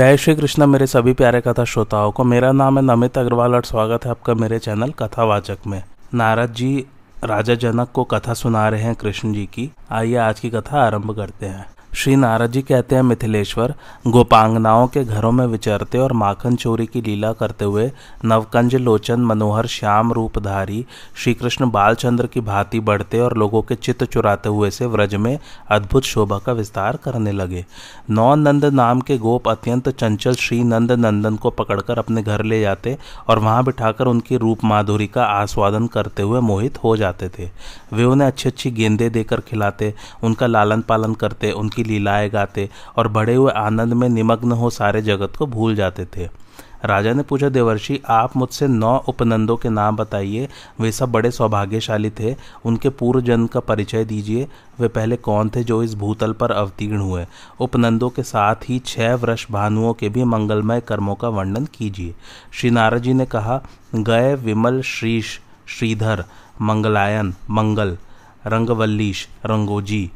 जय श्री कृष्ण, मेरे सभी प्यारे कथा श्रोताओं को। मेरा नाम है नमित अग्रवाल और स्वागत है आपका मेरे चैनल कथावाचक में। नारद जी राजा जनक को कथा सुना रहे हैं कृष्ण जी की। आइए आज की कथा आरंभ करते हैं। श्री नारद जी कहते हैं, मिथिलेश्वर, गोपांगनाओं के घरों में विचरते और माखन चोरी की लीला करते हुए नवकंज लोचन मनोहर श्याम रूपधारी श्री कृष्ण बालचंद्र की भांति बढ़ते और लोगों के चित्त चुराते हुए से व्रज में अद्भुत शोभा का विस्तार करने लगे। नौ नंद नाम के गोप अत्यंत चंचल श्री नंद नंदन को पकड़कर अपने घर ले जाते और वहाँ बिठाकर उनकी रूप माधुरी का आस्वादन करते हुए मोहित हो जाते थे। वे उन्हें अच्छी अच्छी गेंदे देकर खिलाते, उनका लालन पालन करते, उनकी की लीलाएँ गाते और बड़े हुए आनंद में निमग्न हो सारे जगत को भूल जाते थे। राजा ने पूछा, देवर्षि, आप मुझसे नौ उपनंदों के नाम बताइए। वे सब बड़े सौभाग्यशाली थे। उनके पूर्व जन्म का परिचय दीजिए। वे पहले कौन थे जो इस भूतल पर अवतीर्ण हुए? उपनंदों के साथ ही छह वृष भानुओं के भी मंगलमय कर्मों का वर्णन कीजिए। श्री नारद जी ने कहा गय विमल श्रीश, श्रीधर, मंगलायन, मंगल, रंगवल्लीश, रंगोजी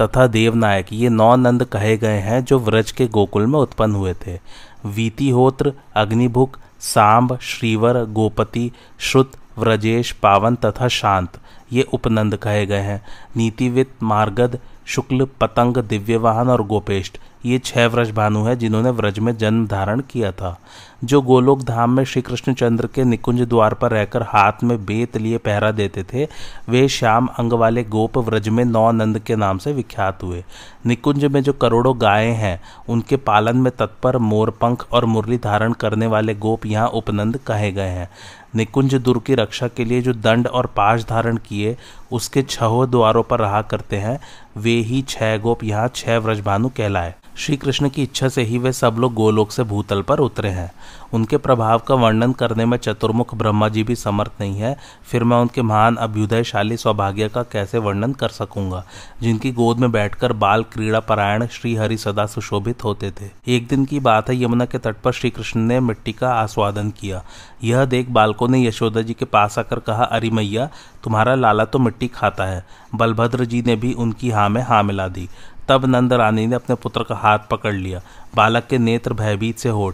तथा देवनायक, ये नौ नंद कहे गए हैं जो व्रज के गोकुल में उत्पन्न हुए थे। वीतिहोत्र, अग्निभुक, सांब, श्रीवर, गोपति, श्रुत, व्रजेश, पावन तथा शांत, ये उपनंद कहे गए हैं। नीतिवित, मार्गद शुक्ल, पतंग, दिव्यवाहन और गोपेष्ट, ये छह व्रज भानु है जिन्होंने व्रज में जन्म धारण किया था। जो गोलोक धाम में श्री कृष्णचंद्र के निकुंज द्वार पर रहकर हाथ में बेत लिए पहरा देते थे, वे श्याम अंग वाले गोप व्रज में नौ नंद के नाम से विख्यात हुए। निकुंज में जो करोड़ों गायें हैं, उनके पालन में तत्पर, मोरपंख और मुरली धारण करने वाले गोप यहाँ उपनंद कहे गए हैं। निकुंज दुर्ग की रक्षा के लिए जो दंड और पाश धारण किए, उसके छहों द्वारों पर रहा करते हैं वे ही छह गोप यहाँ छह व्रजभानु कहलाए। श्री कृष्ण की इच्छा से ही वे सब लोग गोलोक से भूतल पर उतरे हैं। उनके प्रभाव का वर्णन करने में चतुर्मुख ब्रह्मा जी भी समर्थ नहीं है। फिर मैं उनके महान, अभ्युदयशाली, सौभाग्य का कैसे वर्णन कर सकूँगा? जिनकी गोद में बैठकर बाल क्रीड़ा परायण श्री हरि सदा सुशोभित होते थे। एक दिन की बात है, यमुना के तट पर श्री कृष्ण ने मिट्टी का आस्वादन किया। यह देख बालकों ने यशोदा जी के पास आकर कहा, अरे मैया, तुम्हारा लाला तो मिट्टी खाता है। बलभद्र जी ने भी उनकी हाँ में हाँ मिला दी। तब नंद रानी ने अपने पुत्र का हाथ पकड़ लिया। बालक के नेत्र भयभीत से हो।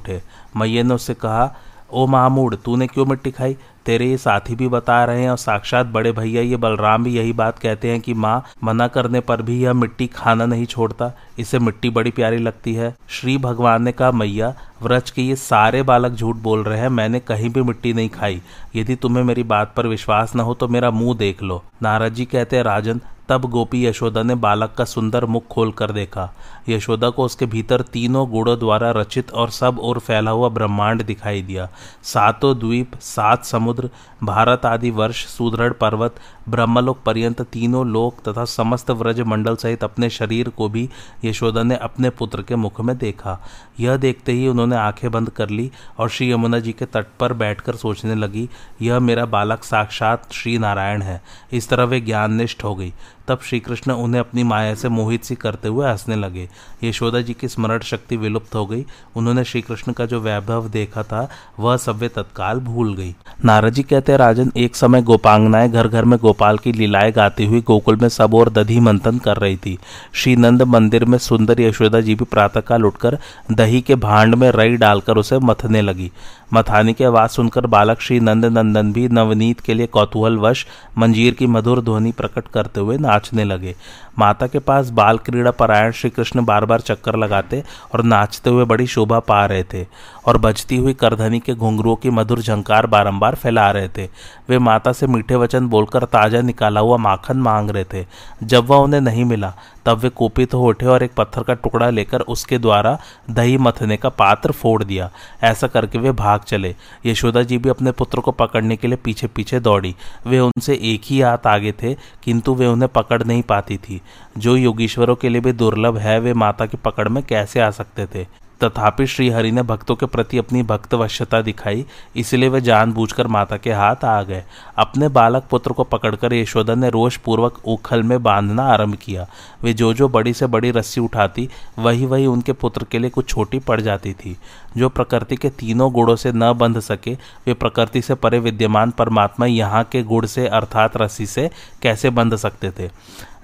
मैया ने उससे कहा, ओ मामूड तूने क्यों मिट्टी खाई? तेरे ये साथी भी बता रहे हैं और साक्षात बड़े भैया ये बलराम भी यही बात कहते हैं कि माँ, मना करने पर भी यह मिट्टी खाना नहीं छोड़ता। इसे मिट्टी बड़ी प्यारी लगती है। श्री भगवान ने कहा, मैया, व्रज के ये सारे बालक झूठ बोल रहे हैं, मैंने कहीं भी मिट्टी नहीं खाई। यदि तुम्हें मेरी बात पर विश्वास न हो तो मेरा मुँह देख लो। नारद जी कहते हैं, राजन, तब गोपी यशोदा ने बालक का सुंदर मुख खोल कर देखा। यशोदा को उसके भीतर तीनों गुड़ों द्वारा रचित और सब ओर फैला हुआ ब्रह्मांड दिखाई दिया। सातों द्वीप, सात समुद्र, भारत आदि वर्ष, सुदृढ़ पर्वत, ब्रह्मलोक पर्यंत तीनों लोक तथा समस्त व्रज मंडल सहित अपने शरीर को भी यशोदा ने अपने पुत्र के मुख में देखा। यह देखते ही उन्होंने आँखें बंद कर ली और श्री यमुना जी के तट पर बैठकर सोचने लगी, यह मेरा बालक साक्षात श्री नारायण है। इस तरह वे ज्ञाननिष्ठ हो गई। तब श्री कृष्ण उन्हें अपनी माया से मोहित सी करते हुए हंसने लगे। यशोदा जी की स्मरण शक्ति विलुप्त हो गई। उन्होंने श्री कृष्ण का जो वैभव देखा था, वह वे तत्काल भूल गई। नारद जी कहते हैं राजन, एक समय गोपांगनाएँ घर घर में गोपाल की लीलाएँ गाती हुई गोकुल में सब और दधी मंथन कर रही थी। श्री नंद मंदिर में सुंदर यशोदा जी भी प्रातःकाल उठकर दही के भांड में रई डालकर उसे मथने लगी। मथानी की आवाज़ सुनकर बालक श्री नंद नंदन भी नवनीत के लिए कौतूहलवश मंजीर की मधुर ध्वनि प्रकट करते हुए नाचने लगे। माता के पास बाल क्रीड़ा परायण श्री कृष्ण बार बार चक्कर लगाते और नाचते हुए बड़ी शोभा पा रहे थे और बजती हुई करधनी के घुंघरुओं की मधुर झंकार बारंबार फैला रहे थे। वे माता से मीठे वचन बोलकर ताज़ा निकाला हुआ माखन मांग रहे थे। जब वह उन्हें नहीं मिला, तब वे कोपित हो उठे और एक पत्थर का टुकड़ा लेकर उसके द्वारा दही मथने का पात्र फोड़ दिया। ऐसा करके वे भाग चले। यशोदा जी भी अपने पुत्र को पकड़ने के लिए पीछे पीछे दौड़ी। वे उनसे एक ही हाथ आगे थे, किंतु वे उन्हें पकड़ नहीं पाती थी। जो योगीश्वरों के लिए भी दुर्लभ है, वे माता की पकड़ में कैसे आ सकते थे? तथापि श्रीहरि ने भक्तों के प्रति अपनी भक्तवश्यता दिखाई, इसलिए वे जानबूझकर माता के हाथ आ गए। अपने बालक पुत्र को पकड़कर यशोदा ने रोष पूर्वक उखल में बांधना आरंभ किया। वे जो जो बड़ी से बड़ी रस्सी उठाती वही वही उनके पुत्र के लिए कुछ छोटी पड़ जाती थी। जो प्रकृति के तीनों गुणों से न बंध सके, वे प्रकृति से परे विद्यमान परमात्मा यहाँ के गुण से अर्थात रस्सी से कैसे बंध सकते थे?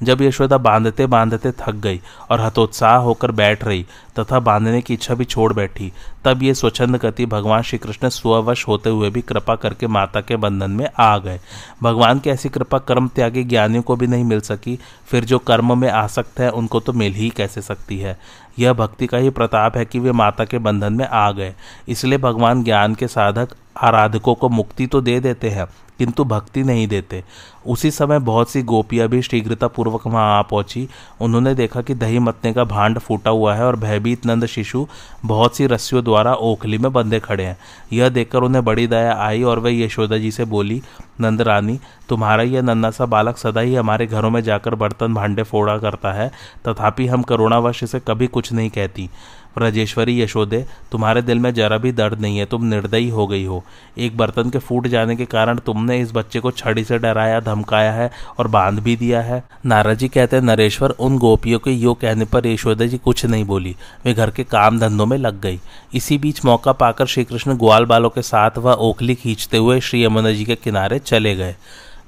जब यशोदा बांधते बांधते थक गई और हतोत्साह होकर बैठ रही, तथा बांधने की इच्छा भी छोड़ बैठी तब ये स्वच्छंद गति भगवान श्री कृष्ण स्ववश होते हुए भी कृपा करके माता के बंधन में आ गए। भगवान की ऐसी कृपा कर्म त्यागी ज्ञानियों को भी नहीं मिल सकी, फिर जो कर्म में आसक्त है, उनको तो मिल ही कैसे सकती है? यह भक्ति का ही प्रताप है कि वे माता के बंधन में आ गए। इसलिए भगवान ज्ञान के साधक आराधकों को मुक्ति तो दे देते हैं, किंतु भक्ति नहीं देते। उसी समय बहुत सी गोपियाँ भी शीघ्रतापूर्वक वहाँ आ पहुँची। उन्होंने देखा कि दही मतने का भांड फूटा हुआ है और भयभीत नंद शिशु बहुत सी रस्सियों द्वारा ओखली में बंधे खड़े हैं। यह देखकर उन्हें बड़ी दया आई और वह यशोदा जी से बोली, नंद रानी, तुम्हारा यह नन्ना सा बालक सदा ही हमारे घरों में जाकर बर्तन भांडे फोड़ा करता है, तथापि हम करुणावश से कभी कुछ नहीं कहती। ब्रजेश्वरी यशोदे, तुम्हारे दिल में जरा भी दर्द नहीं है, तुम निर्दयी हो गई हो। एक बर्तन के फूट जाने के कारण तुमने इस बच्चे को छड़ी से डराया, धमकाया है और बाँध भी दिया है। नाराज़ जी कहते हैं, नरेश्वर, उन गोपियों के यो कहने पर यशोदा जी कुछ नहीं बोली। वे घर के काम धंधों में लग गई। इसी बीच मौका पाकर श्री कृष्ण ग्वाल बालों के साथ वह ओखली खींचते हुए श्री यमुना जी के किनारे चले गए।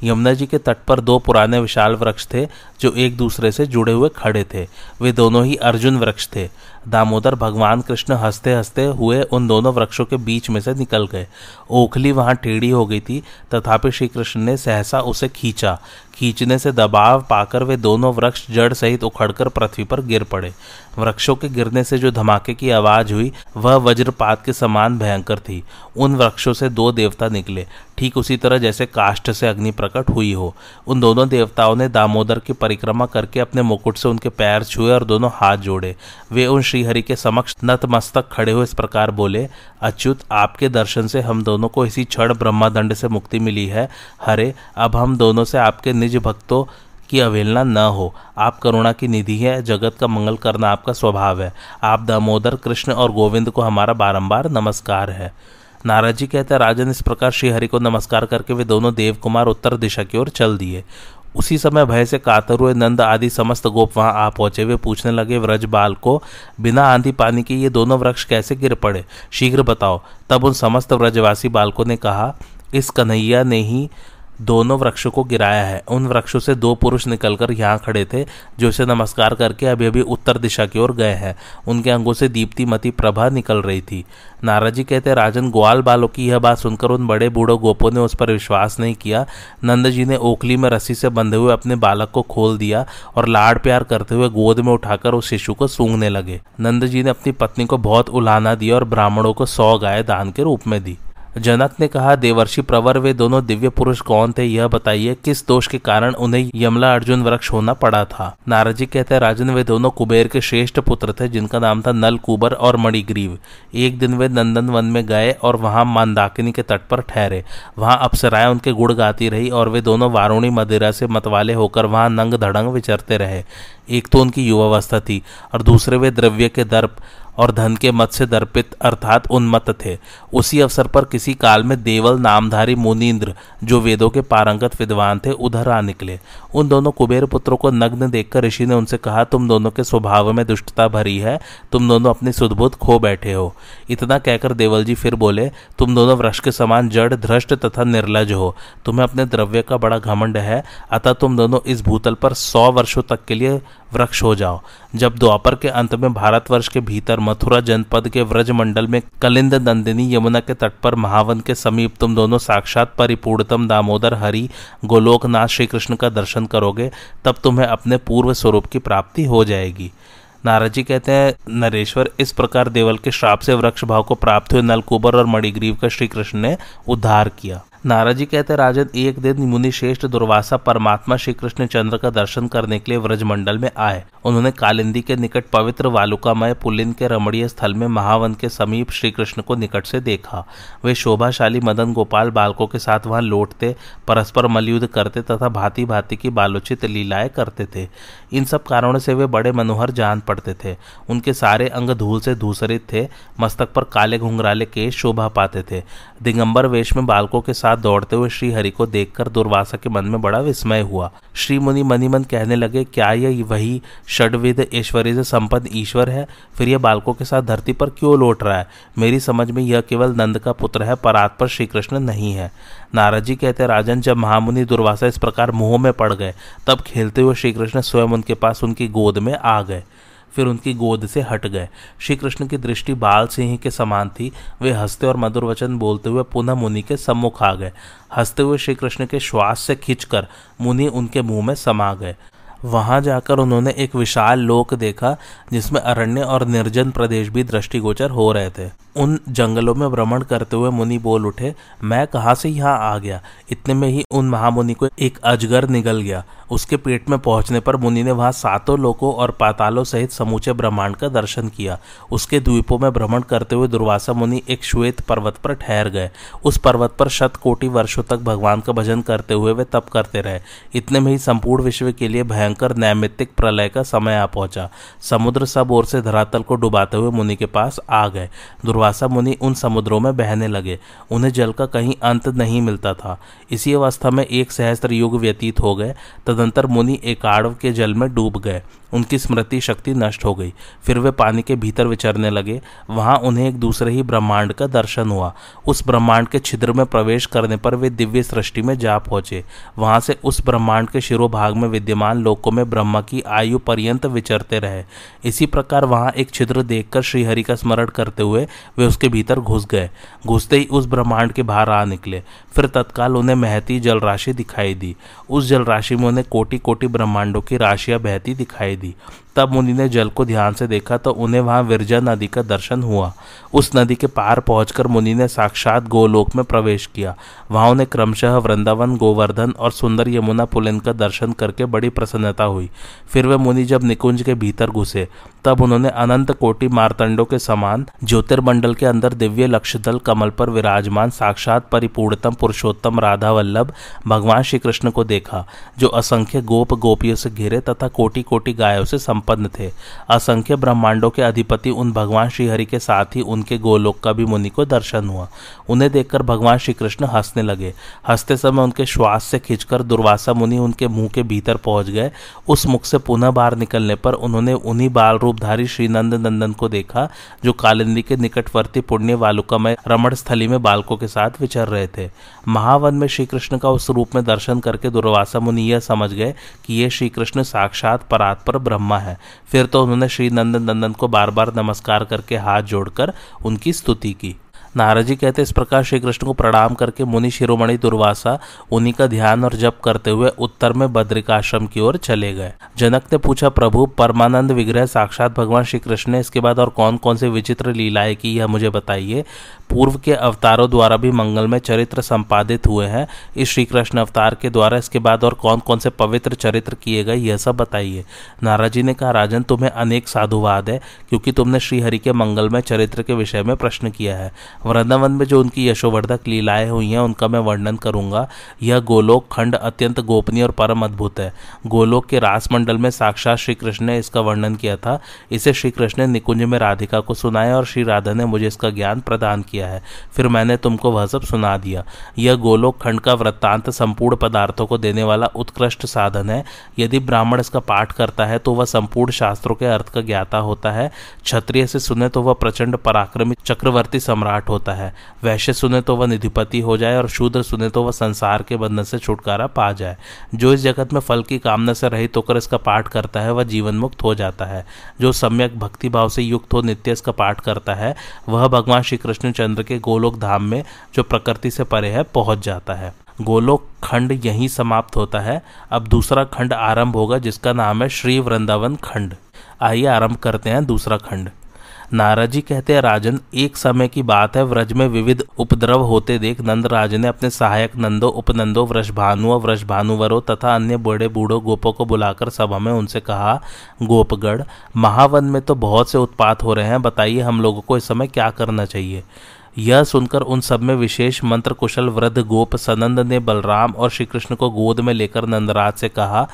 यमुना जी के तट पर दो पुराने विशाल वृक्ष थे, जो एक दूसरे से जुड़े हुए खड़े थे। वे दोनों ही अर्जुन वृक्ष थे। दामोदर भगवान कृष्ण हँसते हँसते हुए उन दोनों वृक्षों के बीच में से निकल गए। ओखली वहाँ टेढ़ी हो गई थी, तथापि श्री कृष्ण ने सहसा उसे खींचा। खींचने से दबाव पाकर वे दोनों वृक्ष जड़ सहित उखड़कर पृथ्वी पर गिर पड़े। वृक्षों के गिरने से जो धमाके की आवाज़ हुई, वह वज्रपात के समान भयंकर थी। उन वृक्षों से दो देवता निकले। ठीक उसी तरह जैसे काष्ठ से अग्नि प्रकट हुई हो। उन दोनों देवताओं ने दामोदर की परिक्रमा करके अपने मुकुट से उनके पैर छुए और दोनों हाथ जोड़े। वे उन श्रीहरि के समक्ष नतमस्तक खड़े हुए इस प्रकार बोले, अच्युत, आपके दर्शन से हम दोनों को इसी क्षण ब्रह्मादंड से मुक्ति मिली है। हरे, अब हम दोनों से आपके निज भक्तों की अवहेलना न हो। आप करुणा की निधि है, जगत का मंगल करना आपका स्वभाव है। आप दामोदर, कृष्ण और गोविंद को हमारा बारंबार नमस्कार है। नारद जी कहते हैं, राजन, इस प्रकार श्रीहरि को नमस्कार करके वे दोनों देव कुमार उत्तर दिशा की ओर चल दिए। उसी समय भय से कातर हुए नंद आदि समस्त गोप वहाँ आ पहुँचे। वे पूछने लगे, व्रज बाल को बिना आंधी पानी के ये दोनों वृक्ष कैसे गिर पड़े? शीघ्र बताओ। तब उन समस्त व्रजवासी बालकों ने कहा, इस कन्हैया ने ही दोनों वृक्षों को गिराया है। उन वृक्षों से दो पुरुष निकलकर यहाँ खड़े थे, जो इसे नमस्कार करके अभी अभी उत्तर दिशा की ओर गए हैं। उनके अंगों से दीप्ति मती प्रभा निकल रही थी। नाराज़ जी कहते, राजन, ग्वाल बालों की यह बात सुनकर उन बड़े बूढ़ों गोपों ने उस पर विश्वास नहीं किया। नंद जी ने ओखली में रस्सी से बंधे हुए अपने बालक को खोल दिया और लाड़ प्यार करते हुए गोद में उठाकर उस शिशु को सूंघने लगे। नंद जी ने अपनी पत्नी को बहुत उलाना दिया और ब्राह्मणों को सौ गाय दान के रूप में दी। जनक ने कहा, देवर्षि प्रवर, वे दोनों दिव्य पुरुष कौन थे, यह बताइए। किस दोष के कारण उन्हें यमला अर्जुन वृक्ष होना पड़ा था? नारद जी कहते हैं, राजन, वे दोनों कुबेर के श्रेष्ठ पुत्र थे, जिनका नाम था नल कुबर और मणिग्रीव। एक दिन वे नंदन वन में गए और वहाँ मंदाकिनी के तट पर ठहरे। वहाँ अप्सराएँ उनके गुड़ गाती रही और वे दोनों वारुणी मदिरा से मतवाले होकर वहाँ नंग धड़ंग विचरते रहे। एक तो उनकी युवावस्था थी और दूसरे वे द्रव्य के दर्प और धन के मत से दर्पित अर्थात उन्मत्त थे। उसी अवसर पर किसी काल में देवल नामधारी मुनीन्द्र जो वेदों के पारंगत विद्वान थे, उधर आ निकले। उन दोनों कुबेर पुत्रों को नग्न देखकर ऋषि ने उनसे कहा, तुम दोनों के स्वभाव में दुष्टता भरी है, तुम दोनों अपनी सुदबुद्ध खो बैठे हो इतना कहकर देवल जी फिर बोले, तुम दोनों वृक्ष के समान जड़, धृष्ट तथा निर्लज हो। तुम्हें अपने द्रव्य का बड़ा घमंड है, अतः तुम दोनों इस भूतल पर सौ वर्षों तक के लिए वृक्ष हो जाओ। जब द्वापर के अंत में भारतवर्ष के भीतर मथुरा जनपद के व्रज मंडल में कलिंद नंदिनी यमुना के तट पर महावन के समीप तुम दोनों साक्षात परिपूर्णतम दामोदर हरि गोलोकनाथ श्री कृष्ण का दर्शन करोगे, तब तुम्हें अपने पूर्व स्वरूप की प्राप्ति हो जाएगी। नारद जी कहते हैं, नरेश्वर, इस प्रकार देवल के श्राप से वृक्ष भाव को प्राप्त हुए नलकुबर और मणिग्रीव का श्री कृष्ण ने उद्धार किया। नारद जी कहते राजन एक दिन मुनि श्रेष्ठ दुर्वासा परमात्मा श्री कृष्ण चंद्र का दर्शन करने के लिए व्रजमंडल में आए। उन्होंने कालिंदी के निकट पवित्र वालुकामय पुलिन के रमणीय स्थल में महावन के समीप श्री कृष्ण को निकट से देखा। वे शोभाशाली मदन गोपाल बालकों के साथ वहाँ लौटते, परस्पर मलयुद्ध करते तथा भांति भांति की बालोचित लीलाएँ करते थे। इन सब कारणों से वे बड़े मनोहर जान पड़ते थे। उनके सारे अंग धूल से धूसरित थे, मस्तक पर काले घुंघराले केश शोभा पाते थे। दिगंबर वेश में बालकों के साथ दौड़ते हुए श्री हरि को देखकर दुर्वासा के मन में बड़ा विस्मय हुआ। श्री मुनि मनी मन कहने लगे, क्या यह वही षडविध ऐश्वर्य से संपन्न ईश्वर है? फिर यह बालकों के साथ धरती पर क्यों लौट रहा है? मेरी समझ में यह केवल नंद का पुत्र है, परात पर श्री कृष्ण नहीं है। नारद जी कहते राजन जब महामुनि दुर्वासा इस प्रकार मुँह में पड़ गए, तब खेलते हुए श्री कृष्ण स्वयं उनके पास उनकी गोद में आ गए, फिर उनकी गोद से हट गए। श्री कृष्ण की दृष्टि बाल सिंह के समान थी, वे हँसते और मधुर वचन बोलते हुए पुनः मुनि के सम्मुख आ गए। हँसते हुए श्री कृष्ण के श्वास से खींचकर मुनि उनके मुँह में समा गए। वहाँ जाकर उन्होंने एक विशाल लोक देखा, जिसमें अरण्य और निर्जन प्रदेश भी दृष्टिगोचर हो रहे थे। उन जंगलों में भ्रमण करते हुए मुनि बोल उठे, मैं कहाँ से यहाँ आ गया? इतने में ही उन महामुनि को एक अजगर निगल गया। उसके पेट में पहुँचने पर मुनि ने वहाँ सातों लोकों और पातालों सहित समूचे ब्रह्मांड का दर्शन किया। उसके द्वीपों में भ्रमण करते हुए दुर्वासा मुनि एक श्वेत पर्वत पर ठहर गए। उस पर्वत पर शत कोटि वर्षों तक भगवान का भजन करते हुए वे तप करते रहे। इतने में ही संपूर्ण विश्व के लिए भयंकर नैमित्तिक प्रलय का समय आ पहुँचा। समुद्र सब ओर से धरातल को डुबाते हुए मुनि के पास आ गए। दुर्वासा मुनि उन समुद्रों में बहने लगे। उन्हें जल का कहीं अंत नहीं मिलता था। इसी अवस्था में एक सहस्त्र युग व्यतीत हो गए। तदंतर मुनि एकाड़व के जल में डूब गए। उनकी स्मृति शक्ति नष्ट हो गई। फिर वे पानी के भीतर विचरने लगे। वहाँ उन्हें एक दूसरे ही ब्रह्मांड का दर्शन हुआ। उस ब्रह्मांड के छिद्र में प्रवेश करने पर वे दिव्य सृष्टि में जा पहुँचे। वहाँ से उस ब्रह्मांड के शिरोभाग में विद्यमान लोकों में ब्रह्मा की आयु पर्यंत विचरते रहे। इसी प्रकार वहाँ एक छिद्र देखकर श्रीहरि का स्मरण करते हुए वे उसके भीतर घुस गए। घुसते ही उस ब्रह्मांड के बाहर आ निकले। फिर तत्काल उन्हें महती जलराशि दिखाई दी। उस जलराशि में उन्हें कोटि कोटि ब्रह्मांडों की राशियाँ बहती दिखाई दी। तब मुनि ने जल को ध्यान से देखा तो उन्हें वहाँ विरजा नदी का दर्शन हुआ। उस नदी के पार पहुंचकर मुनि ने साक्षात गोलोक में प्रवेश किया। वहाँ उन्हें क्रमशः वृंदावन, गोवर्धन और सुंदर यमुना पुलिन का दर्शन करके बड़ी प्रसन्नता हुई। फिर वे मुनि जब निकुंज के भीतर घुसे तब उन्होंने अनंत कोटि मारतंडों के समान ज्योतिर्मंडल के अंदर दिव्य लक्षदल कमल पर विराजमान साक्षात परिपूर्णतम पुरुषोत्तम राधा वल्लभ भगवान श्री कृष्ण को देखा, जो असंख्य गोप गोपियों से घिरे तथा कोटि कोटि गायों से संपन्न थे। असंख्य ब्रह्मांडों के अधिपति उन भगवान श्रीहरि के साथ ही उनके गोलोक का भी मुनि को दर्शन हुआ। उन्हें देखकर भगवान श्री कृष्ण हंसने लगे। हँसते समय उनके श्वास से खींचकर दुर्वासा मुनि उनके मुँह के भीतर पहुँच गए। उस मुख से पुनः बाहर निकलने पर उन्होंने उन्हीं बाल रूपधारी श्री नंद नंदन को देखा, जो कालिंदी के निकटवर्ती पुण्य वालुकामय रमण स्थली में बालकों के साथ विचर रहे थे। महावन में श्री कृष्ण का उस रूप में दर्शन करके दुर्वासा मुनि यह समझ गए कि ये श्री कृष्ण साक्षात परात पर ब्रह्मा है। फिर तो उन्होंने श्री नंदन नंदन को बार बार नमस्कार करके हाथ जोड़कर उनकी स्तुति की। नारद जी कहते, इस प्रकार श्री कृष्ण को प्रणाम करके मुनि शिरोमणि दुर्वासा, उन्हीं का ध्यान और जप करते हुए उत्तर में बद्रिकाश्रम की ओर चले गए। जनक ने पूछा, प्रभु, परमानंद विग्रह साक्षात भगवान श्री कृष्ण ने इसके बाद और कौन कौन से विचित्र लीलाएँ की यह मुझे बताइए? पूर्व के अवतारों द्वारा भी मंगल में चरित्र संपादित हुए हैं। इस श्री कृष्ण अवतार के द्वारा इसके बाद और कौन कौन से पवित्र चरित्र किए गए, यह सब बताइए। नाराज़ जी ने कहा, राजन, तुम्हें अनेक साधुवाद है, क्योंकि तुमने श्रीहरि के मंगलमय चरित्र के विषय में प्रश्न किया है। वृंदावन में जो उनकी यशोवर्धक लीलाएँ हुई हैं, उनका मैं वर्णन करूँगा। यह गोलोक खंड अत्यंत गोपनीय और परम अद्भुत है। गोलोक के रास मंडल में साक्षात श्री कृष्ण ने इसका वर्णन किया था। इसे श्री कृष्ण ने निकुंज में राधिका को सुनाया और श्री राधा ने मुझे इसका ज्ञान प्रदान किया है। फिर मैंने तुमको वह सब सुना दिया। यह गोलोक खंड का वृत्तांत संपूर्ण पदार्थों को देने वाला उत्कृष्ट साधन है। यदि ब्राह्मण इसका पाठ करता है तो वह संपूर्ण शास्त्रों के अर्थ का ज्ञाता होता है। क्षत्रिय से सुने तो वह प्रचंड पराक्रमी चक्रवर्ती सम्राट होता है। वैश्य सुने तो वह निधिपति हो जाए और शूद्र सुने तो वह संसार के बंधन से छुटकारा पा जाए। जो इस जगत में फल की कामना से रहित होकर इसका पाठ करता है, वह जीवन मुक्त हो जाता है। जो सम्यक भक्ति भाव से युक्त हो नित्य इसका पाठ करता है, वह भगवान श्री कृष्ण चंद्र के गोलोक धाम में जो प्रकृति से परे है, पहुँच जाता है। गोलोक खंड यहीं समाप्त होता है। अब दूसरा खंड आरंभ होगा, जिसका नाम है श्री वृंदावन खंड। आइए आरंभ करते हैं दूसरा खंड। नारद जी कहते हैं, राजन, एक समय की बात है, व्रज में विविध उपद्रव होते देख नंदराज ने अपने सहायक नंदो, उपनंदो वृषभानुओ वृषभानुवरो तथा अन्य बड़े बूढ़ो गोपों को बुलाकर सभा में उनसे कहा, गोपगढ़, महावन में तो बहुत से उत्पात हो रहे हैं, बताइए हम लोगों को इस समय क्या करना चाहिए? यह सुनकर उन सब में विशेष मंत्र कुशल वृद्ध गोप सनंद ने बलराम और श्रीकृष्ण को गोद में लेकर नंदराज से कहा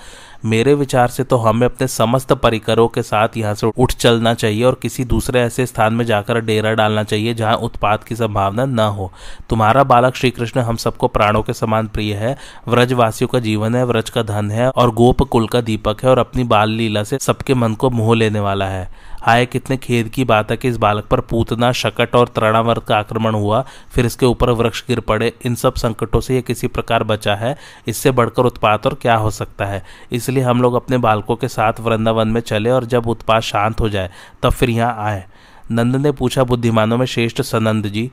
मेरे विचार से तो हमें अपने समस्त परिकरों के साथ यहाँ से उठ चलना चाहिए और किसी दूसरे ऐसे स्थान में जाकर डेरा डालना चाहिए जहाँ उत्पाद की संभावना न हो। तुम्हारा बालक श्री कृष्ण हम सबको प्राणों के समान प्रिय है, व्रजवासियों का जीवन है, व्रज का धन है और गोप कुल का दीपक है और अपनी बाल लीला से सबके मन को मोह लेने वाला है। हाय कितने खेद की बात है कि इस बालक पर पूतना, शकट और तृणावर्त का आक्रमण हुआ, फिर इसके ऊपर वृक्ष गिर पड़े। इन सब संकटों से यह किसी प्रकार बचा है। इससे बढ़कर उत्पात और क्या हो सकता है? इसलिए हम लोग अपने बालकों के साथ वृंदावन में चले और जब उत्पात शांत हो जाए, तब फिर यहाँ आए। नंद ने पूछा, बुद्धिमानों में श्रेष्ठ सनंद जी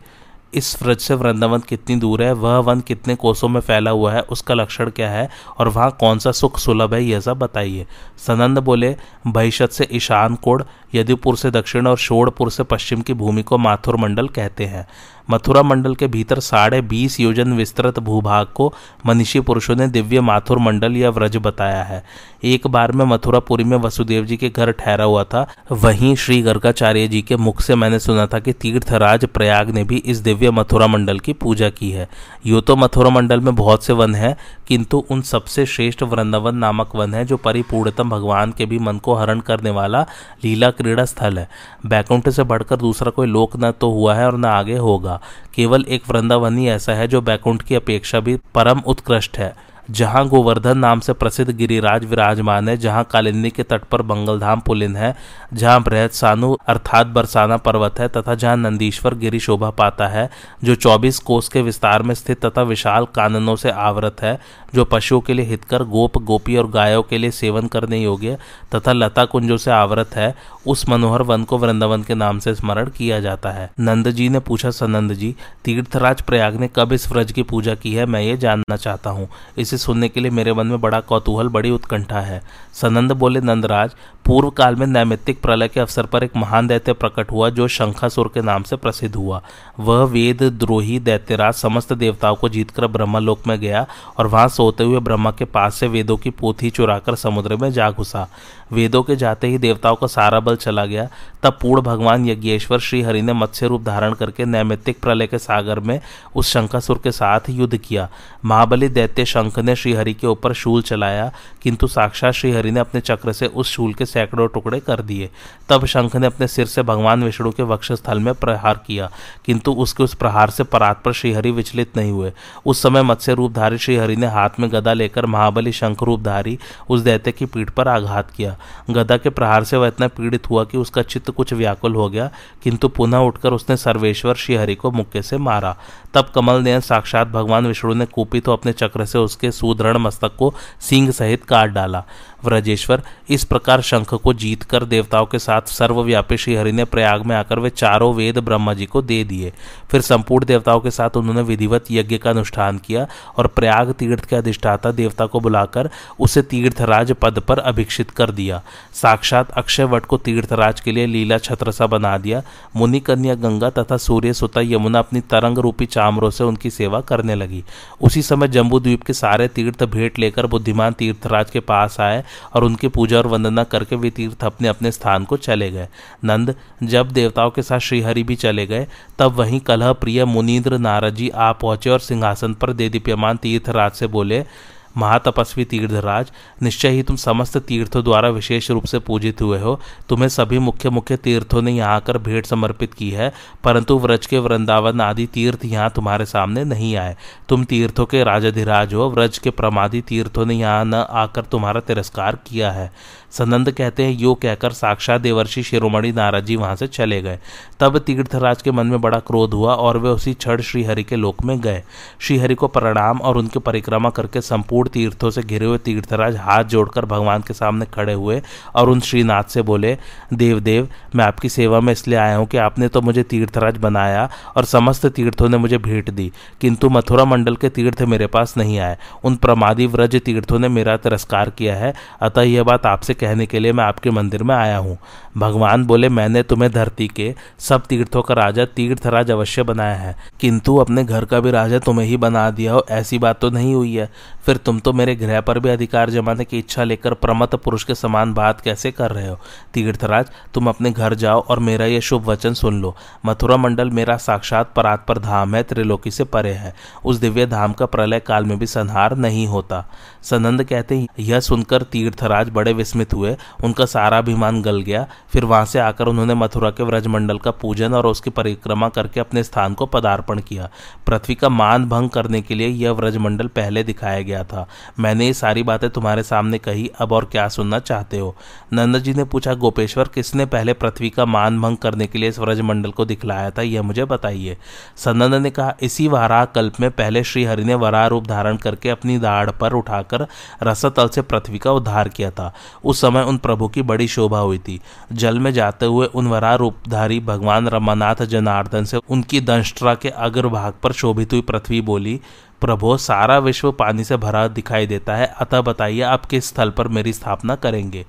इस व्रज से वृंदावन कितनी दूर है, वह वन कितने कोसों में फैला हुआ है, उसका लक्षण क्या है और वहाँ कौन सा सुख सुलभ है यह सब बताइए। सनंद बोले भहिषत से ईशान कोड यदुपुर से दक्षिण और शोड़पुर से पश्चिम की भूमि को माथुर मंडल कहते हैं। मथुरा मंडल के भीतर साढ़े बीस योजन विस्तृत भूभाग को मनीषी पुरुषों ने दिव्य माथुर मंडल या व्रज बताया है। एक बार में मथुरापुरी में वसुदेव जी के घर ठहरा हुआ था। वहीं श्री गर्गाचार्य जी के मुख से मैंने सुना था कि तीर्थराज प्रयाग ने भी इस दिव्य मथुरा मंडल की पूजा की है। यो तो मथुरा मंडल में बहुत से वन है, किंतु उन सबसे श्रेष्ठ वृंदावन नामक वन है जो परिपूर्णतम भगवान के भी मन को हरण करने वाला लीला क्रीड़ा स्थल है। बैकुंठ से बढ़कर दूसरा कोई लोक न तो हुआ है और न आगे होगा। केवल एक वृंदावन ही ऐसा है जो बैकुंठ की अपेक्षा भी परम उत्कृष्ट है। जहाँ गोवर्धन नाम से प्रसिद्ध गिरिराज विराजमान है, जहाँ कालिंदी के तट पर बंगलधाम पुलिन है, जहाँ बृहद सानु अर्थात बरसाना पर्वत है, तथा जहाँ नंदीश्वर गिरी शोभा पाता है, जो 24 कोस के विस्तार में स्थित तथा विशाल काननों से आवृत है, जो पशुओं के लिए हितकर, गोप, गोपी और गायों के लिए सेवन करने योग्य तथा लता कुंजों से आवृत है, उस मनोहर वन को वृंदावन के नाम से स्मरण किया जाता है। नंद जी ने पूछा सनंद जी तीर्थराज प्रयाग ने कब इस व्रज की पूजा की है? मैं ये जानना चाहता हूँ। इसे सुनने के लिए मेरे मन में बड़ा कौतूहल बड़ी उत्कंठा है। सनंद बोले नंदराज पूर्व काल में नैमित्तिक प्रलय के अवसर पर एक महान दैत्य प्रकट हुआ, जो शंखासुर के नाम से प्रसिद्ध हुआ। वह वेद, द्रोही, दैत्यराज समस्त देवताओं को जीतकर ब्रह्मलोक में गया और वहाँ सोते हुए ब्रह्मा के पास से वेदों की पोथी चुराकर समुद्र में जा घुसा। वेदों के जाते ही देवताओं का सारा बल चला गया। तब पूर्ण भगवान यज्ञेश्वर श्रीहरि ने मत्स्य रूप धारण करके नैमित्तिक प्रलय के सागर में उस शंखासुर के साथ युद्ध किया। महाबली दैत्य शंख ने श्रीहरि के ऊपर शूल चलाया, किंतु साक्षात श्रीहरि ने अपने चक्र से उस शूल के सैकड़ों टुकड़े कर दिए। तब शंख ने अपने सिर से भगवान विष्णु के वक्षस्थल में प्रहार किया, किंतु उसके उस प्रहार से परात पर श्रीहरि विचलित नहीं हुए। उस समय मत्स्य रूपधारी श्रीहरि ने हाथ में गदा लेकर महाबली शंख रूपधारी उस दैत्य की पीठ पर आघात किया। गदा के प्रहार से वह इतना पीड़ित हुआ कि उसका चित्त कुछ व्याकुल हो गया, किंतु पुनः उठकर उसने सर्वेश्वर श्रीहरि को मुक्के से मारा। तब कमल ने साक्षात भगवान विष्णु ने कूपी तो अपने चक्र से उसके सुदृढ़ मस्तक को सिंह सहित काट डाला। व्रजेश्वर, इस प्रकार शंख को जीतकर देवताओं के साथ सर्वव्यापी श्रीहरि ने प्रयाग में आकर वे चारों वेद ब्रह्मा जी को दे दिए। फिर संपूर्ण देवताओं के साथ उन्होंने विधिवत यज्ञ का अनुष्ठान किया और प्रयाग तीर्थ के अधिष्ठाता देवता को बुलाकर उसे तीर्थराज पद पर अभिक्षित कर दिया। साक्षात अक्षय वट को तीर्थराज के लिए लीला छत्र सा बना दिया। मुनि कन्या गंगा तथा सूर्य सुता यमुना अपनी तरंग रूपी चामरों से उनकी सेवा करने लगी। उसी समय जम्बू द्वीप के सारे तीर्थ भेंट लेकर बुद्धिमान तीर्थराज के पास आए और उनकी पूजा और वंदना करके वे तीर्थ अपने अपने स्थान को चले गए। नंद जब देवताओं के साथ श्रीहरि भी चले गए, तब वहीं कलह प्रिय मुनीन्द्र नारद जी आ पहुँचे और सिंहासन पर दे दीप्यमान तीर्थराज से बोले महातपस्वी तीर्थराज, निश्चय ही तुम समस्त तीर्थों द्वारा विशेष रूप से पूजित हुए हो। तुम्हें सभी मुख्य मुख्य तीर्थों ने यहाँ आकर भेंट समर्पित की है, परंतु व्रज के वृंदावन आदि तीर्थ यहाँ तुम्हारे सामने नहीं आए। तुम तीर्थों के राजाधिराज हो, व्रज के प्रमादी तीर्थों ने यहाँ न आकर तुम्हारा तिरस्कार किया है। सनंद कहते हैं, यो कहकर साक्षात देवर्षि शिरोमणि नारद जी वहाँ से चले गए। तब तीर्थराज के मन में बड़ा क्रोध हुआ और वे उसी क्षण श्रीहरि के लोक में गए। श्रीहरि को प्रणाम और उनकी परिक्रमा करके संपूर्ण तीर्थों से घिरे हुए तीर्थराज हाथ जोड़कर भगवान के सामने खड़े हुए और उन श्रीनाथ से बोले देव देव मैं आपकी सेवा में इसलिए आया हूँ कि आपने तो मुझे तीर्थराज बनाया और समस्त तीर्थों ने मुझे भेंट दी, किंतु मथुरा मंडल के तीर्थ मेरे पास नहीं आए। उन प्रमादी व्रज तीर्थों ने मेरा तिरस्कार किया है। अतः यह बात आपसे कहने के लिए मैं आपके मंदिर में आया हूँ। भगवान बोले, मैंने तुम्हें धरती के सब तीर्थों का राजा तीर्थराज अवश्य बनाया है, किंतु अपने घर का भी राजा तुम्हें ही बना दिया हो, ऐसी बात तो नहीं हुई है। फिर तुम तो मेरे गृह पर भी अधिकार जमाने की इच्छा लेकर प्रमत पुरुष के समान बात कैसे कर रहे हो? तीर्थराज, तुम अपने घर जाओ और मेरा यह शुभ वचन सुन लो। मथुरा मंडल मेरा साक्षात परात पर धाम है, त्रिलोकी से परे है। उस दिव्य धाम का प्रलय काल में भी संहार नहीं होता। सनंद कहते हैं, यह सुनकर तीर्थराज बड़े विस्मित हुए। उनका सारा अभिमान गल गया। फिर वहाँ से आकर उन्होंने मथुरा के व्रजमंडल का पूजन और उसकी परिक्रमा करके अपने स्थान को पदार्पण किया। पृथ्वी का मान भंग करने के लिए यह व्रजमंडल पहले दिखाया गया। था। मैंने ये सारी बातें तुम्हारे सामने कही, अब और क्या सुनना चाहते हो? नंद जी ने पूछा, गोपेश्वर, किसने पहले पृथ्वी का मान भंग करने के लिए इस व्रजमंडल को दिखलाया था, यह मुझे बताइए? सनंद ने कहा, इसी वाराह कल्प में पहले श्री हरि ने वराह रूप धारण करके अपनी दाढ़ पर उठाकर रसतल से पृथ्वी का उद्धार किया था। उस समय उन प्रभु की बड़ी शोभा हुई थी। जल में जाते हुए उन वराह रूपधारी भगवान रमानाथ जनार्दन से उनकी दंष्ट्रा के अग्रभाग पर शोभित हुई पृथ्वी बोली प्रभु, सारा विश्व पानी से भरा दिखाई देता है। अतः बताइए, आप किस स्थल पर मेरी स्थापना करेंगे?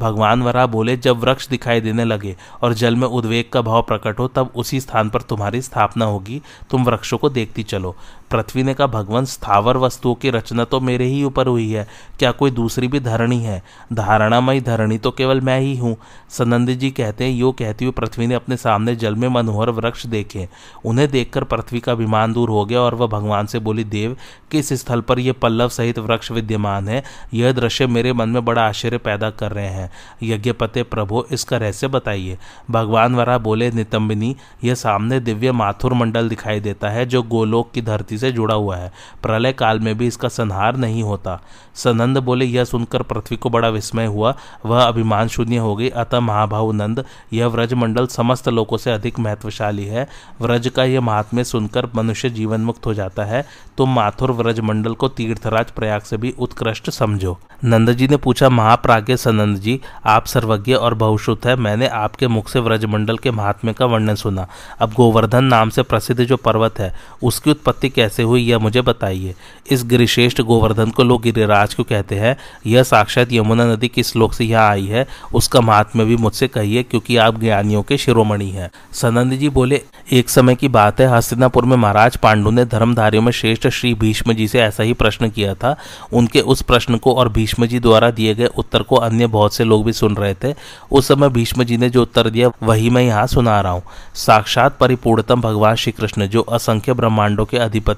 भगवान वरा बोले, जब वृक्ष दिखाई देने लगे और जल में उद्वेग का भाव प्रकट हो, तब उसी स्थान पर तुम्हारी स्थापना होगी। तुम वृक्षों को देखती चलो। पृथ्वी ने कहा, भगवान, स्थावर वस्तुओं की रचना तो मेरे ही ऊपर हुई है। क्या कोई दूसरी भी धरणी है? धारणामयी धरणी तो केवल मैं ही हूँ। सनंद जी कहते हैं, यो कहती हुई पृथ्वी ने अपने सामने जल में मनोहर वृक्ष देखे। उन्हें देखकर पृथ्वी का अभिमान दूर हो गया और वह भगवान से बोली, देव, किस स्थल पर यह पल्लव सहित वृक्ष विद्यमान है? यह दृश्य मेरे मन में बड़ा आश्चर्य पैदा कर रहे हैं। यज्ञपते प्रभु, इसका रहस्य बताइए। भगवान वरा बोले, नितंबिनी, यह सामने दिव्य माथुर मंडल दिखाई देता है, जो गोलोक की धरती से जुड़ा हुआ है। प्रलय काल में भी इसका संहार नहीं होता। सनंद बोले, यह सुनकर पृथ्वी को बड़ा विस्मय हुआ। वह अभिमान शून्य हो गई। अतः महाभाव नंद, यह व्रज मंडल समस्त लोगों से अधिक महत्वशाली है। व्रज का यह महात्म्य सुनकर मनुष्य जीवन मुक्त हो जाता है। तुम माथुर व्रज मंडल को तीर्थराज प्रयाग से भी उत्कृष्ट समझो। नंद जी ने पूछा, महाप्राज्ञ सनंद जी आप सर्वज्ञ और बहुश्रुत है। मैंने आपके मुख से व्रजमंडल के महात्म्य का वर्णन सुना। अब गोवर्धन नाम से प्रसिद्ध जो पर्वत है, उसकी उत्पत्ति कैसे हुई यह मुझे बताइए। इस गिरिश्रेष्ठ गोवर्धन को लोग गिरिराज क्यों कहते हैं? यह साक्षात यमुना नदी किस श्लोक से यहाँ आई है? उसका महात्म्य भी मुझसे कहिए, क्योंकि आप ज्ञानियों के शिरोमणि हैं। सनंद जी बोले, एक समय की बात है, हस्तिनापुर में महाराज पांडु ने धर्मधारियों में श्रेष्ठ श्री भीष्म जी से ऐसा ही प्रश्न किया था। उनके उस प्रश्न को और भीष्म जी द्वारा दिए गए उत्तर को अन्य बहुत से लोग भी सुन रहे थे। उस समय भीष्म जी ने जो उत्तर दिया, वही मैं यहाँ सुना रहा हूँ। साक्षात परिपूर्णतम भगवान श्री कृष्ण जो असंख्य ब्रह्मांडों के अधिपति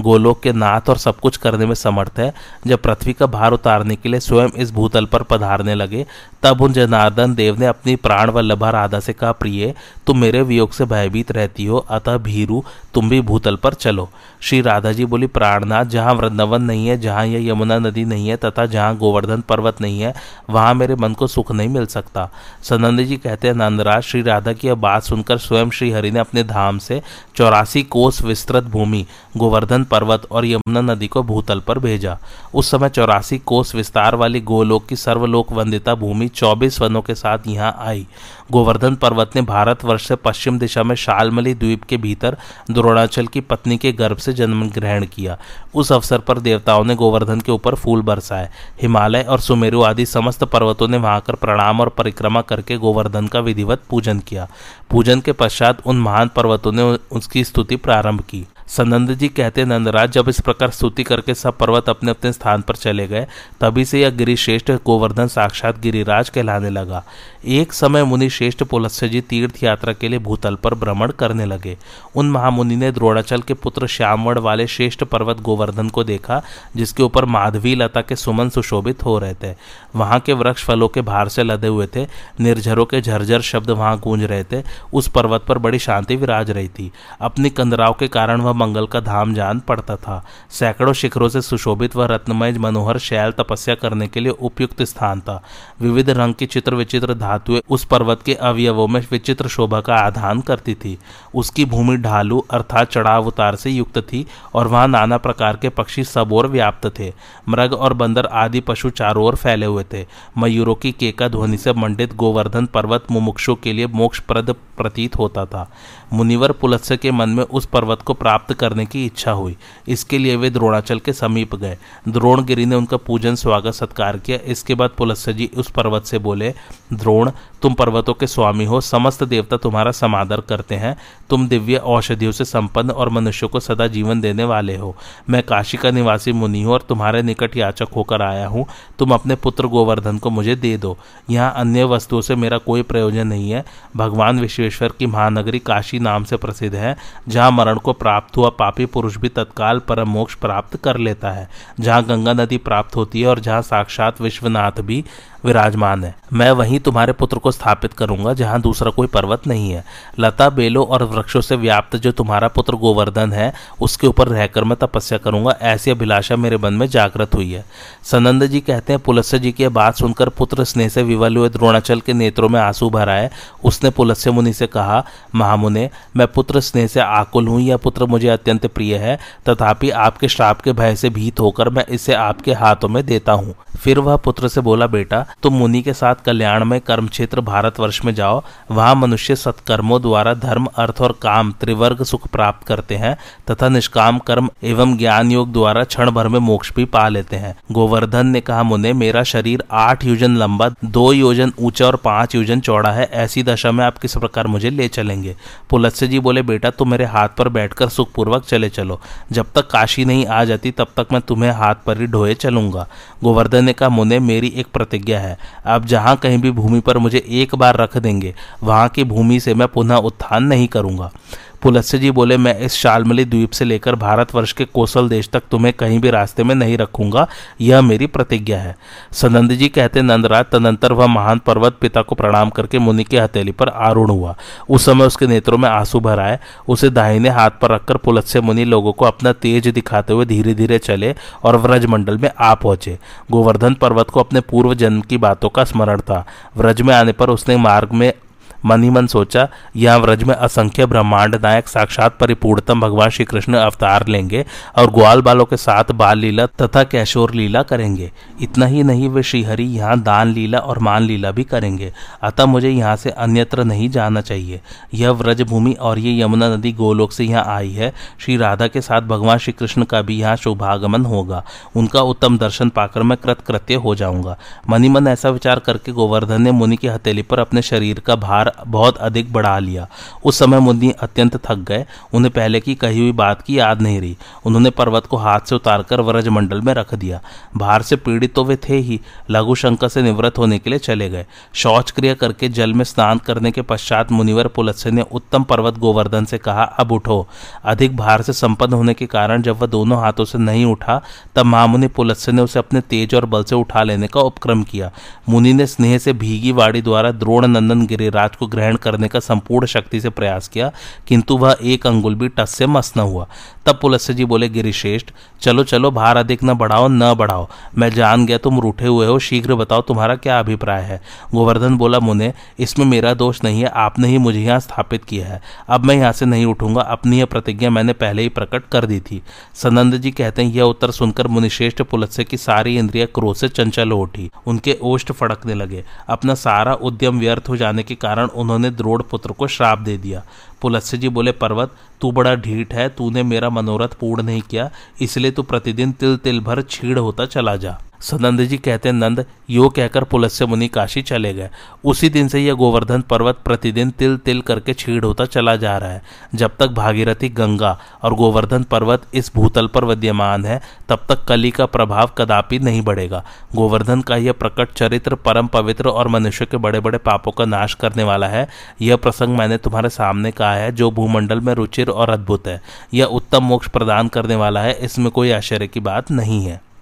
गोलोक के नाथ और सब कुछ करने में समर्थ है। जब पृथ्वी का भार उतारने के लिए स्वयं इस भूतल पर पधारने लगे, तब उन जनार्दन देव ने अपनी प्राण वल्लभा राधा से कहा, प्रिय, तुम मेरे वियोग से भयभीत रहती हो, अतः भीरू, तुम भी भूतल पर चलो। श्री राधा जी बोली, प्राणनाथ, जहाँ वृंदावन नहीं है, जहाँ यह यमुना नदी नहीं है, तथा जहाँ गोवर्धन पर्वत नहीं है, वहाँ मेरे मन को सुख नहीं मिल सकता। सनंद जी कहते हैं, नंदराज, श्री राधा की यह बात सुनकर स्वयं श्री हरि ने अपने धाम से चौरासी कोस विस्तृत भूमि गोवर्धन पर्वत और यमुना नदी को भूतल पर भेजा। उस समय चौरासी कोस विस्तार वाली गोलोक की सर्वलोक वंदिता भूमि चौबीस वनों के साथ यहाँ आई। गोवर्धन पर्वत ने भारतवर्ष से पश्चिम दिशा में शालमली द्वीप के भीतर द्रोणाचल की पत्नी के गर्भ से जन्म ग्रहण किया। उस अवसर पर देवताओं ने गोवर्धन के ऊपर फूल बरसाए। हिमालय और सुमेरु आदि समस्त पर्वतों ने वहाँ कर प्रणाम और परिक्रमा करके गोवर्धन का विधिवत पूजन किया। पूजन के पश्चात उन महान पर्वतों ने उसकी स्तुति प्रारंभ की। सनंद जी कहते नंदराज, जब इस प्रकार स्तुति करके सब पर्वत अपने अपने स्थान पर चले गए, तभी से यह गिरिश्रेष्ठ गोवर्धन साक्षात गिरिराज कहलाने लगा। एक समय मुनि श्रेष्ठ पुलस्य जी तीर्थ यात्रा के लिए भूतल पर भ्रमण करने लगे। उन महामुनि ने द्रोणाचल के पुत्र श्यामवण वाले श्रेष्ठ पर्वत गोवर्धन को देखा, जिसके ऊपर माधवी लता के सुमन सुशोभित हो रहे थे। वहाँ के वृक्ष फलों के भार से लदे हुए थे, निर्झरों के झरझर शब्द वहाँ गूंज रहे थे, उस पर्वत पर बड़ी शांति विराज रही थी। अपनी कंदराव के कारण वह मंगल का धाम जान पड़ता था। सैकड़ों शिखरों से सुशोभित व रत्नमय मनोहर शैल तपस्या करने के लिए उपयुक्त स्थान था। विविध रंग की चित्र विचित्र धातुएँ उस पर्वत के अवयवों में विचित्र शोभा का आधान करती थी। उसकी भूमि ढालू अर्थात चढ़ाव उतार से युक्त थी और वहाँ नाना प्रकार के पक्षी सब और व्याप्त थे। मृग और बंदर आदि पशु चारों ओर फैले हुए थे। मयूरों की केका ध्वनि से मंडित गोवर्धन पर्वत मुमुक्षों के लिए मोक्षप्रद प्रतीत होता था। मुनिवर पुलत्स्य के मन में उस पर्वत को प्राप्त करने की इच्छा हुई। इसके लिए वे द्रोणाचल के समीप गए। द्रोणगिरी ने उनका पूजन, स्वागत, सत्कार किया। इसके बाद पुलस्य जी उस पर्वत से बोले, द्रोण गुण तुम पर्वतों के स्वामी हो, समस्त देवता तुम्हारा समादर करते हैं। तुम दिव्य औषधियों से संपन्न और मनुष्यों को सदा जीवन देने वाले हो। मैं काशी का निवासी मुनि हूँ और तुम्हारे निकट याचक होकर आया हूँ। तुम अपने पुत्र गोवर्धन को मुझे दे दो। यहाँ अन्य वस्तुओं से मेरा कोई प्रयोजन नहीं है। भगवान विश्वेश्वर की महानगरी काशी नाम से प्रसिद्ध है, जहाँ मरण को प्राप्त हुआ पापी पुरुष भी तत्काल परम मोक्ष प्राप्त कर लेता है। जहाँ गंगा नदी प्राप्त होती है और जहाँ साक्षात विश्वनाथ भी विराजमान है। मैं वहीं तुम्हारे पुत्र को स्थापित करूँगा, जहाँ दूसरा कोई पर्वत नहीं है। लता, बेलों और वृक्षों से व्याप्त जो तुम्हारा पुत्र गोवर्धन है, उसके ऊपर रहकर मैं तपस्या करूँगा, ऐसी अभिलाषा मेरे मन में जागृत हुई है। सनंद जी कहते हैं, पुलस्य जी की बात सुनकर पुत्र स्नेह से विवल हुए द्रोणाचल के नेत्रों में आँसू भराए उसने पुलस्य मुनि से कहा, महामुने, मैं पुत्र स्नेह से आकुल हूँ, यह पुत्र मुझे अत्यंत प्रिय है। तथापि आपके श्राप के भय से भीत होकर मैं इसे आपके हाथों में देता हूँ। फिर वह पुत्र से बोला, बेटा, तुम मुनि के साथ कल्याण में कर्म क्षेत्र भारतवर्ष में जाओ, वहाँ मनुष्य सत्कर्मों द्वारा धर्म, अर्थ और काम, त्रिवर्ग सुख प्राप्त करते हैं, तथा निष्काम कर्म एवं ज्ञान योग द्वारा क्षण भर में मोक्ष भी पा लेते हैं। गोवर्धन ने कहा, मुने, मेरा शरीर आठ योजन लंबा, दो योजन ऊँचा और पाँच योजन चौड़ा है, ऐसी दशा में आप किस प्रकार मुझे ले चलेंगे? पुलत्स्य जी बोले, बेटा, तुम मेरे हाथ पर बैठकर सुखपूर्वक चले चलो। जब तक काशी नहीं आ जाती, तब तक मैं तुम्हें हाथ पर ही ढोए चलूँगा। गोवर्धन ने कहा, मुने, मेरी एक प्रतिज्ञा है। आप जहाँ कहीं भी भूमि पर मुझे एक बार रख देंगे। वहाँ की भूमि से मैं पुनः उत्थान नहीं करूँगा। पुलस्य जी बोले, मैं इस शालमली द्वीप से लेकर भारतवर्ष के कौशल देश तक तुम्हें कहीं भी रास्ते में नहीं रखूँगा। यह मेरी प्रतिज्ञा है। सनंद जी कहते, नंदराज तदंतर वह महान पर्वत पिता को प्रणाम करके मुनि की हथेली पर आरूढ़ हुआ। उस समय उसके नेत्रों में आँसू भर आए उसे दाहिने हाथ पर रखकर पुलस्य मुनि लोगों को अपना तेज दिखाते हुए धीरे धीरे चले और व्रज मंडल में आ पहुँचे। गोवर्धन पर्वत को अपने पूर्व जन्म की बातों का स्मरण था। व्रज में आने पर उसने मार्ग में मन ही मन सोचा, यह व्रज में असंख्य ब्रह्मांड नायक साक्षात परिपूर्णतम भगवान श्री कृष्ण अवतार लेंगे और ग्वाल बालों के साथ बाल लीला तथा कैशोर लीला करेंगे। इतना ही नहीं, वे श्रीहरि यहाँ दान लीला और मान लीला भी करेंगे। अतः मुझे यहाँ से अन्यत्र नहीं जाना चाहिए। यह व्रज भूमि और ये यमुना नदी गोलोक से यहाँ आई है। श्री राधा के साथ भगवान श्री कृष्ण का भी यहाँ शुभागमन होगा। उनका उत्तम दर्शन पाकर मैं कृतकृत्य हो जाऊँगा। मनी मन ऐसा विचार करके गोवर्धन ने मुनि की हथेली पर अपने शरीर का भार बहुत अधिक बढ़ा लिया। उस समय मुनि अत्यंत थक गए। उन्हें पहले की कही हुई बात की याद नहीं रही। उन्होंने पर्वत को हाथ से उतारकर व्रज मंडल में रख दिया। भार से पीड़ित तो वे थे ही। लघु शंकर से निवृत्त होने के लिए चले गए। शौच क्रिया करके जल में स्नान करने के पश्चात मुनिवर पुलत्स्य ने उत्तम पर्वत गोवर्धन से कहा, अब उठो। अधिक भार से संपन्न होने के कारण जब वह दोनों हाथों से नहीं उठा, तब महामुनि पुलत्स्य ने उसे अपने तेज और बल से उठा लेने का उपक्रम किया। मुनि ने स्नेह से भीगी वाड़ी द्वारा द्रोण नंदन गिरिराज को ग्रहण करने का संपूर्ण शक्ति से प्रयास किया, किंतु वह एक अंगुल भी टस से मस न हुआ। तब पुलस्य जी बोले, गिरिश्रेष्ठ, चलो चलो, भार अधिक न बढ़ाओ न बढ़ाओ। मैं जान गया तुम रूठे हुए हो, शीघ्र बताओ तुम्हारा क्या अभिप्राय है? गोवर्धन बोला, मुने, इसमें मेरा दोष नहीं है, आपने ही मुझे यहाँ स्थापित किया है। अब मैं यहाँ से नहीं उठूँगा, अपनी यह प्रतिज्ञा मैंने पहले ही प्रकट कर दी थी। सनंद जी कहते हैं, यह उत्तर सुनकर मुनिश्रेष्ठ पुलस्य की सारी इंद्रिया क्रोध से चंचल उठी। उनके ओष्ठ फड़कने लगे। अपना सारा उद्यम व्यर्थ हो जाने के कारण उन्होंने द्रोड़ पुत्र को श्राप दे दिया। पुलस्य जी बोले, पर्वत, तू बड़ा ढीठ है, तूने मेरा मनोरथ पूर्ण नहीं किया, इसलिए तू प्रतिदिन तिल तिल भर छीड़ होता चला जा। सनंद जी कहते नंद, यो कहकर पुलस्य मुनि काशी चले गए। उसी दिन से यह गोवर्धन पर्वत प्रतिदिन तिल तिल करके छीड़ होता चला जा रहा है। जब तक भागीरथी गंगा और गोवर्धन पर्वत इस भूतल पर विद्यमान है, तब तक कली का प्रभाव कदापि नहीं बढ़ेगा। गोवर्धन का यह प्रकट चरित्र परम पवित्र और मनुष्य के बड़े बड़े पापों का नाश करने वाला है। यह प्रसंग मैंने तुम्हारे सामने कहा है, जो भूमंडल में रुचिर और अद्भुत है। यह उत्तम मोक्ष प्रदान करने वाला है, इसमें कोई आश्चर्य की बात नहीं है।